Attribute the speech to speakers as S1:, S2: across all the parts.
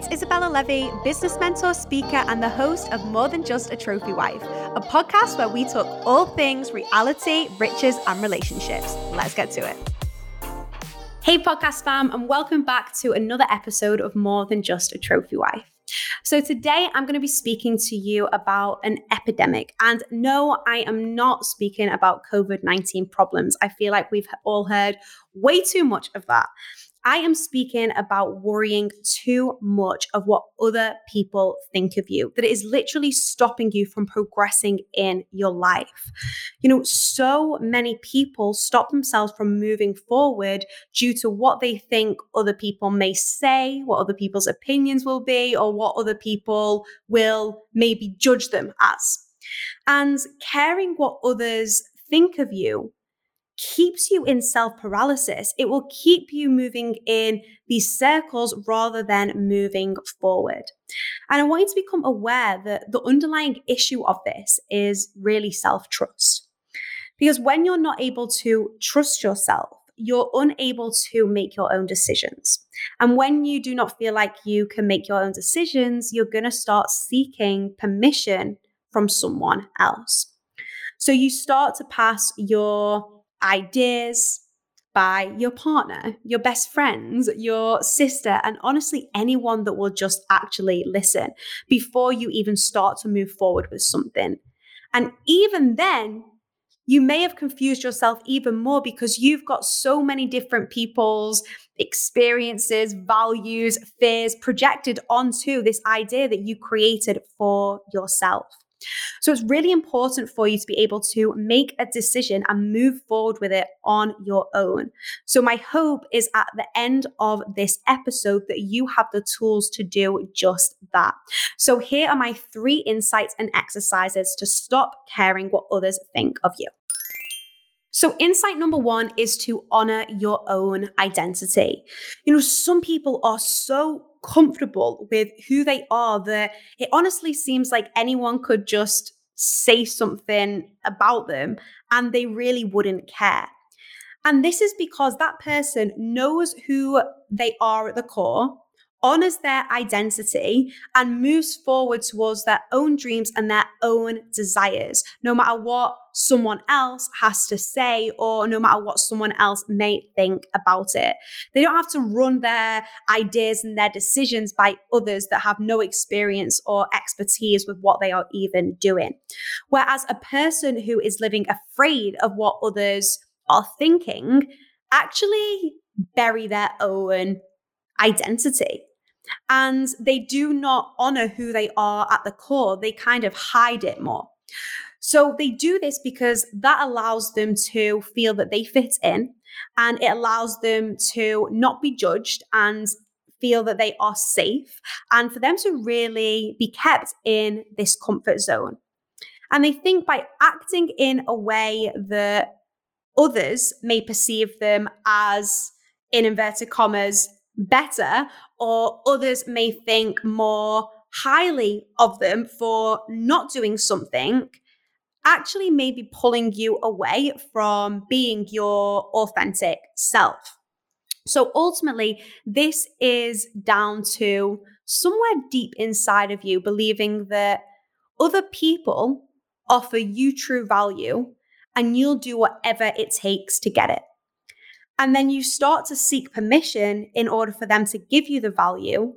S1: it's Izabella Levey, business mentor, speaker, and the host of More Than Just a Trophy Wife, a podcast where we talk all things reality, riches, and relationships. Let's get to it. Hey, podcast fam, and welcome back to another episode of More Than Just a Trophy Wife. So, today I'm going to be speaking to you about an epidemic. And no, I am not speaking about COVID 19 problems. I feel like we've all heard way too much of that. I am speaking about worrying too much of what other people think of you, that it is literally stopping you from progressing in your life. You know, so many people stop themselves from moving forward due to what they think other people may say, what other people's opinions will be, or what other people will maybe judge them as. And caring what others think of you keeps you in self paralysis. It will keep you moving in these circles rather than moving forward. And I want you to become aware that the underlying issue of this is really self trust. Because when you're not able to trust yourself, you're unable to make your own decisions. And when you do not feel like you can make your own decisions, you're going to start seeking permission from someone else. So you start to pass your ideas by your partner, your best friends, your sister, and honestly, anyone that will just actually listen before you even start to move forward with something. And even then, you may have confused yourself even more because you've got so many different people's experiences, values, fears projected onto this idea that you created for yourself. So it's really important for you to be able to make a decision and move forward with it on your own. So my hope is at the end of this episode that you have the tools to do just that. So here are my three insights and exercises to stop caring what others think of you. So, insight number one is to honor your own identity. You know, some people are so comfortable with who they are that it honestly seems like anyone could just say something about them and they really wouldn't care. And this is because that person knows who they are at the core honors their identity and moves forward towards their own dreams and their own desires, no matter what someone else has to say or no matter what someone else may think about it. They don't have to run their ideas and their decisions by others that have no experience or expertise with what they are even doing. Whereas a person who is living afraid of what others are thinking actually bury their own identity and they do not honor who they are at the core. They kind of hide it more. So they do this because that allows them to feel that they fit in and it allows them to not be judged and feel that they are safe and for them to really be kept in this comfort zone. And they think by acting in a way that others may perceive them as, in inverted commas, better, or others may think more highly of them for not doing something, actually may be pulling you away from being your authentic self. So ultimately, this is down to somewhere deep inside of you believing that other people offer you true value and you'll do whatever it takes to get it. And then you start to seek permission in order for them to give you the value,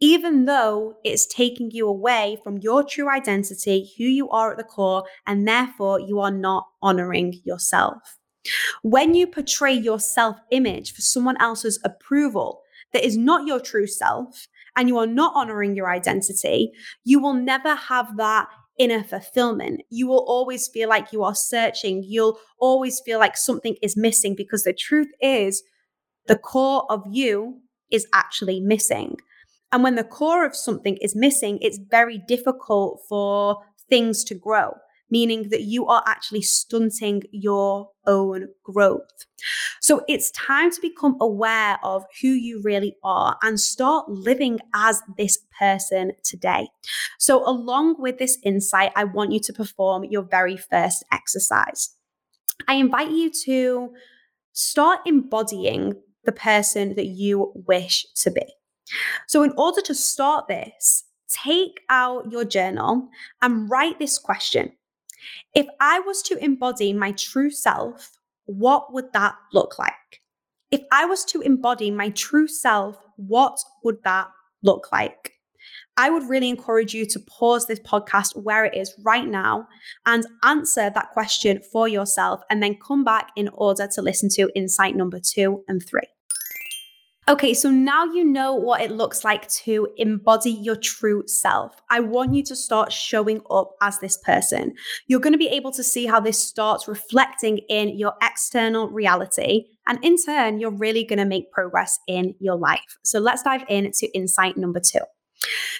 S1: even though it's taking you away from your true identity, who you are at the core, and therefore you are not honoring yourself. When you portray your self image for someone else's approval that is not your true self, and you are not honoring your identity, you will never have that inner fulfillment. You will always feel like you are searching. You'll always feel like something is missing because the truth is the core of you is actually missing. And when the core of something is missing, it's very difficult for things to grow meaning that you are actually stunting your own growth. So it's time to become aware of who you really are and start living as this person today. So, along with this insight, I want you to perform your very first exercise. I invite you to start embodying the person that you wish to be. So, in order to start this, take out your journal and write this question If I was to embody my true self, what would that look like? If I was to embody my true self, what would that look like? I would really encourage you to pause this podcast where it is right now and answer that question for yourself, and then come back in order to listen to insight number two and three. Okay, so now you know what it looks like to embody your true self. I want you to start showing up as this person. You're going to be able to see how this starts reflecting in your external reality. And in turn, you're really going to make progress in your life. So let's dive into insight number two.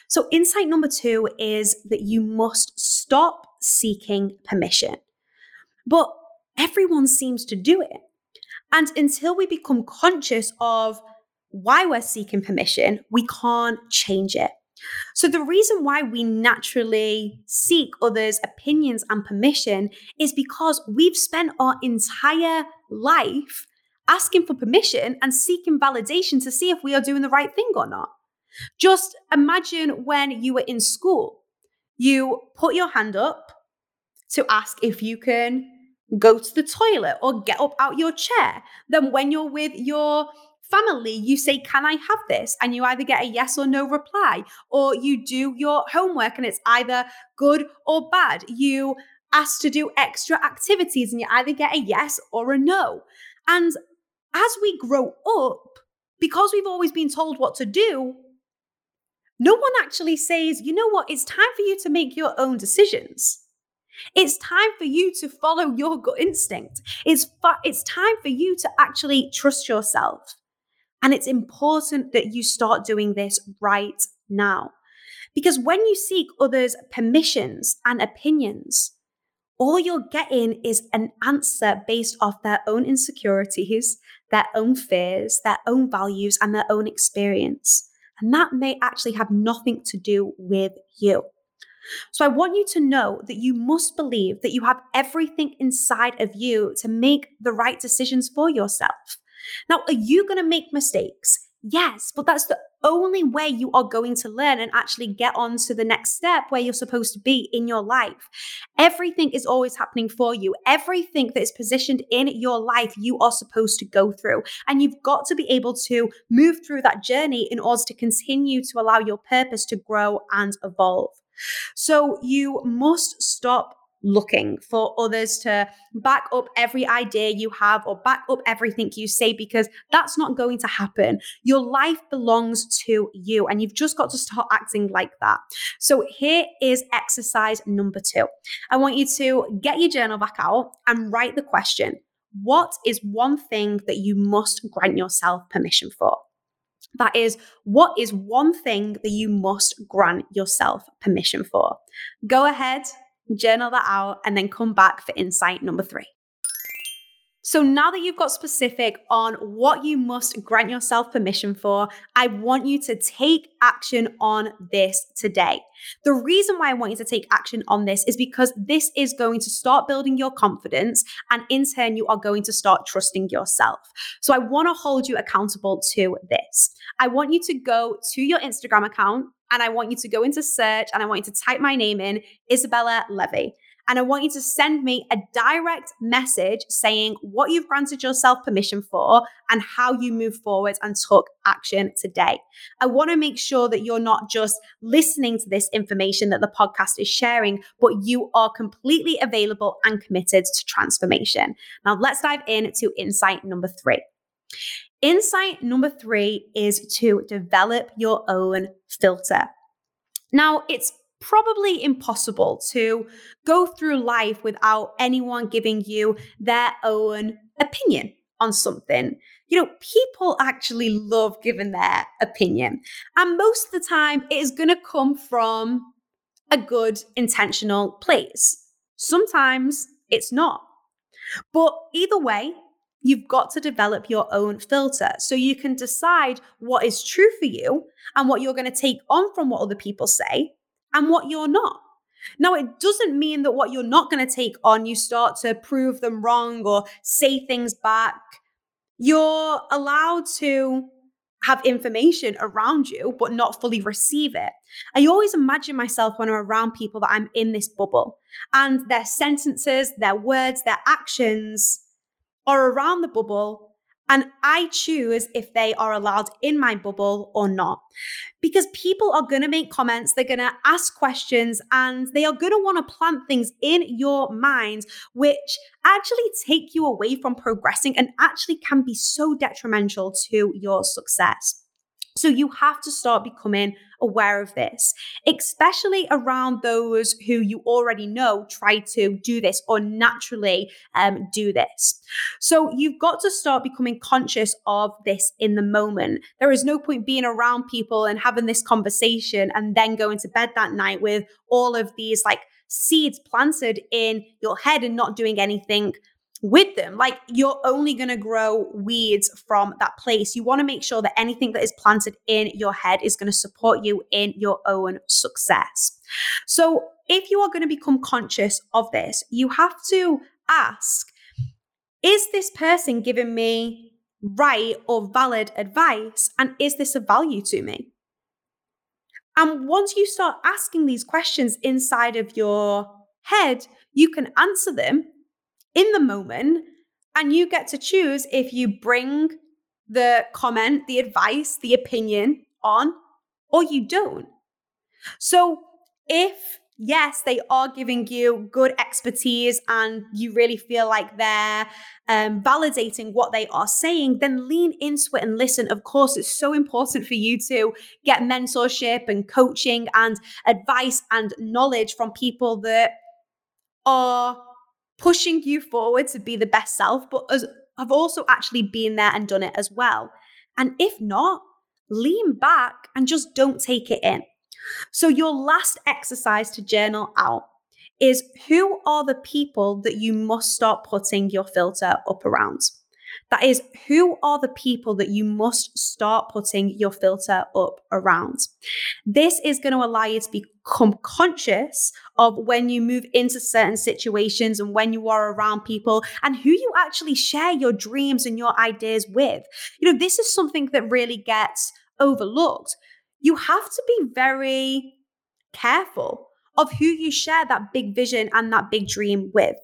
S1: So, insight number two is that you must stop seeking permission. But everyone seems to do it. And until we become conscious of why we're seeking permission, we can't change it. So, the reason why we naturally seek others' opinions and permission is because we've spent our entire life asking for permission and seeking validation to see if we are doing the right thing or not. Just imagine when you were in school, you put your hand up to ask if you can go to the toilet or get up out your chair. Then, when you're with your family, you say, Can I have this? And you either get a yes or no reply, or you do your homework and it's either good or bad. You ask to do extra activities and you either get a yes or a no. And as we grow up, because we've always been told what to do, no one actually says, you know what, it's time for you to make your own decisions. It's time for you to follow your gut instinct. It's, it's time for you to actually trust yourself. And it's important that you start doing this right now. Because when you seek others' permissions and opinions, all you're getting is an answer based off their own insecurities, their own fears, their own values, and their own experience. And that may actually have nothing to do with you. So I want you to know that you must believe that you have everything inside of you to make the right decisions for yourself. Now, are you going to make mistakes? Yes, but that's the only way you are going to learn and actually get on to the next step where you're supposed to be in your life. Everything is always happening for you. Everything that is positioned in your life, you are supposed to go through. And you've got to be able to move through that journey in order to continue to allow your purpose to grow and evolve. So you must stop looking for others to back up every idea you have or back up everything you say because that's not going to happen. Your life belongs to you and you've just got to start acting like that. So here is exercise number two. I want you to get your journal back out and write the question What is one thing that you must grant yourself permission for? That is, what is one thing that you must grant yourself permission for? Go ahead, journal that out, and then come back for insight number three. So now that you've got specific on what you must grant yourself permission for, I want you to take action on this today. The reason why I want you to take action on this is because this is going to start building your confidence and in turn you are going to start trusting yourself. So I want to hold you accountable to this. I want you to go to your Instagram account and I want you to go into search and I want you to type my name in, Izabella Levey. And I want you to send me a direct message saying what you've granted yourself permission for and how you move forward and took action today. I want to make sure that you're not just listening to this information that the podcast is sharing, but you are completely available and committed to transformation. Now, let's dive into insight number three. Insight number three is to develop your own filter. Now, it's probably impossible to go through life without anyone giving you their own opinion on something. You know, people actually love giving their opinion. And most of the time, it is going to come from a good intentional place. Sometimes it's not. But either way, you've got to develop your own filter so you can decide what is true for you and what you're going to take on from what other people say and what you're not. Now, it doesn't mean that what you're not going to take on, you start to prove them wrong or say things back. You're allowed to have information around you, but not fully receive it. I always imagine myself when I'm around people that I'm in this bubble and their sentences, their words, their actions are around the bubble and I choose if they are allowed in my bubble or not. Because people are going to make comments, they're going to ask questions, and they are going to want to plant things in your mind, which actually take you away from progressing and actually can be so detrimental to your success. So you have to start becoming aware of this, especially around those who you already know try to do this or naturally um, do this. So you've got to start becoming conscious of this in the moment. There is no point being around people and having this conversation and then going to bed that night with all of these like seeds planted in your head and not doing anything with them. Like you're only going to grow weeds from that place. You want to make sure that anything that is planted in your head is going to support you in your own success. So if you are going to become conscious of this, you have to ask Is this person giving me right or valid advice? And is this of value to me? And once you start asking these questions inside of your head, you can answer them in the moment and you get to choose if you bring the comment, the advice, the opinion on or you don't. So if yes, they are giving you good expertise and you really feel like they're um, validating what they are saying, then lean into it and listen. Of course, it's so important for you to get mentorship and coaching and advice and knowledge from people that are pushing you forward to be the best self, but as, have also actually been there and done it as well. And if not, lean back and just don't take it in. So, your last exercise to journal out is who are the people that you must start putting your filter up around? That is, who are the people that you must start putting your filter up around? This is going to allow you to become conscious of when you move into certain situations and when you are around people and who you actually share your dreams and your ideas with. You know, this is something that really gets overlooked. You have to be very careful of who you share that big vision and that big dream with.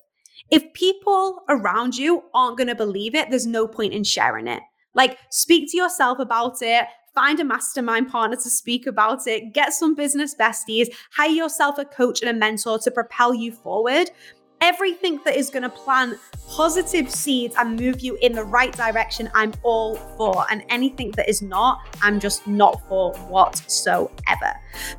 S1: If people around you aren't going to believe it, there's no point in sharing it. Like, speak to yourself about it, find a mastermind partner to speak about it, get some business besties, hire yourself a coach and a mentor to propel you forward. Everything that is going to plant positive seeds and move you in the right direction, I'm all for. And anything that is not, I'm just not for whatsoever.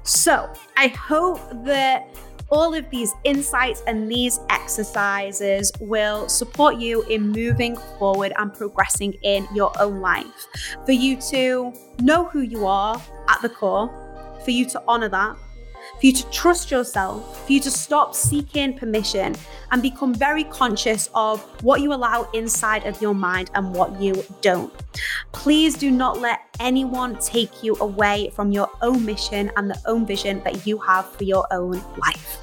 S1: So I hope that all of these insights and these exercises will support you in moving forward and progressing in your own life. For you to know who you are at the core, for you to honor that, for you to trust yourself, for you to stop seeking permission and become very conscious of what you allow inside of your mind and what you don't. Please do not let anyone take you away from your own mission and the own vision that you have for your own life.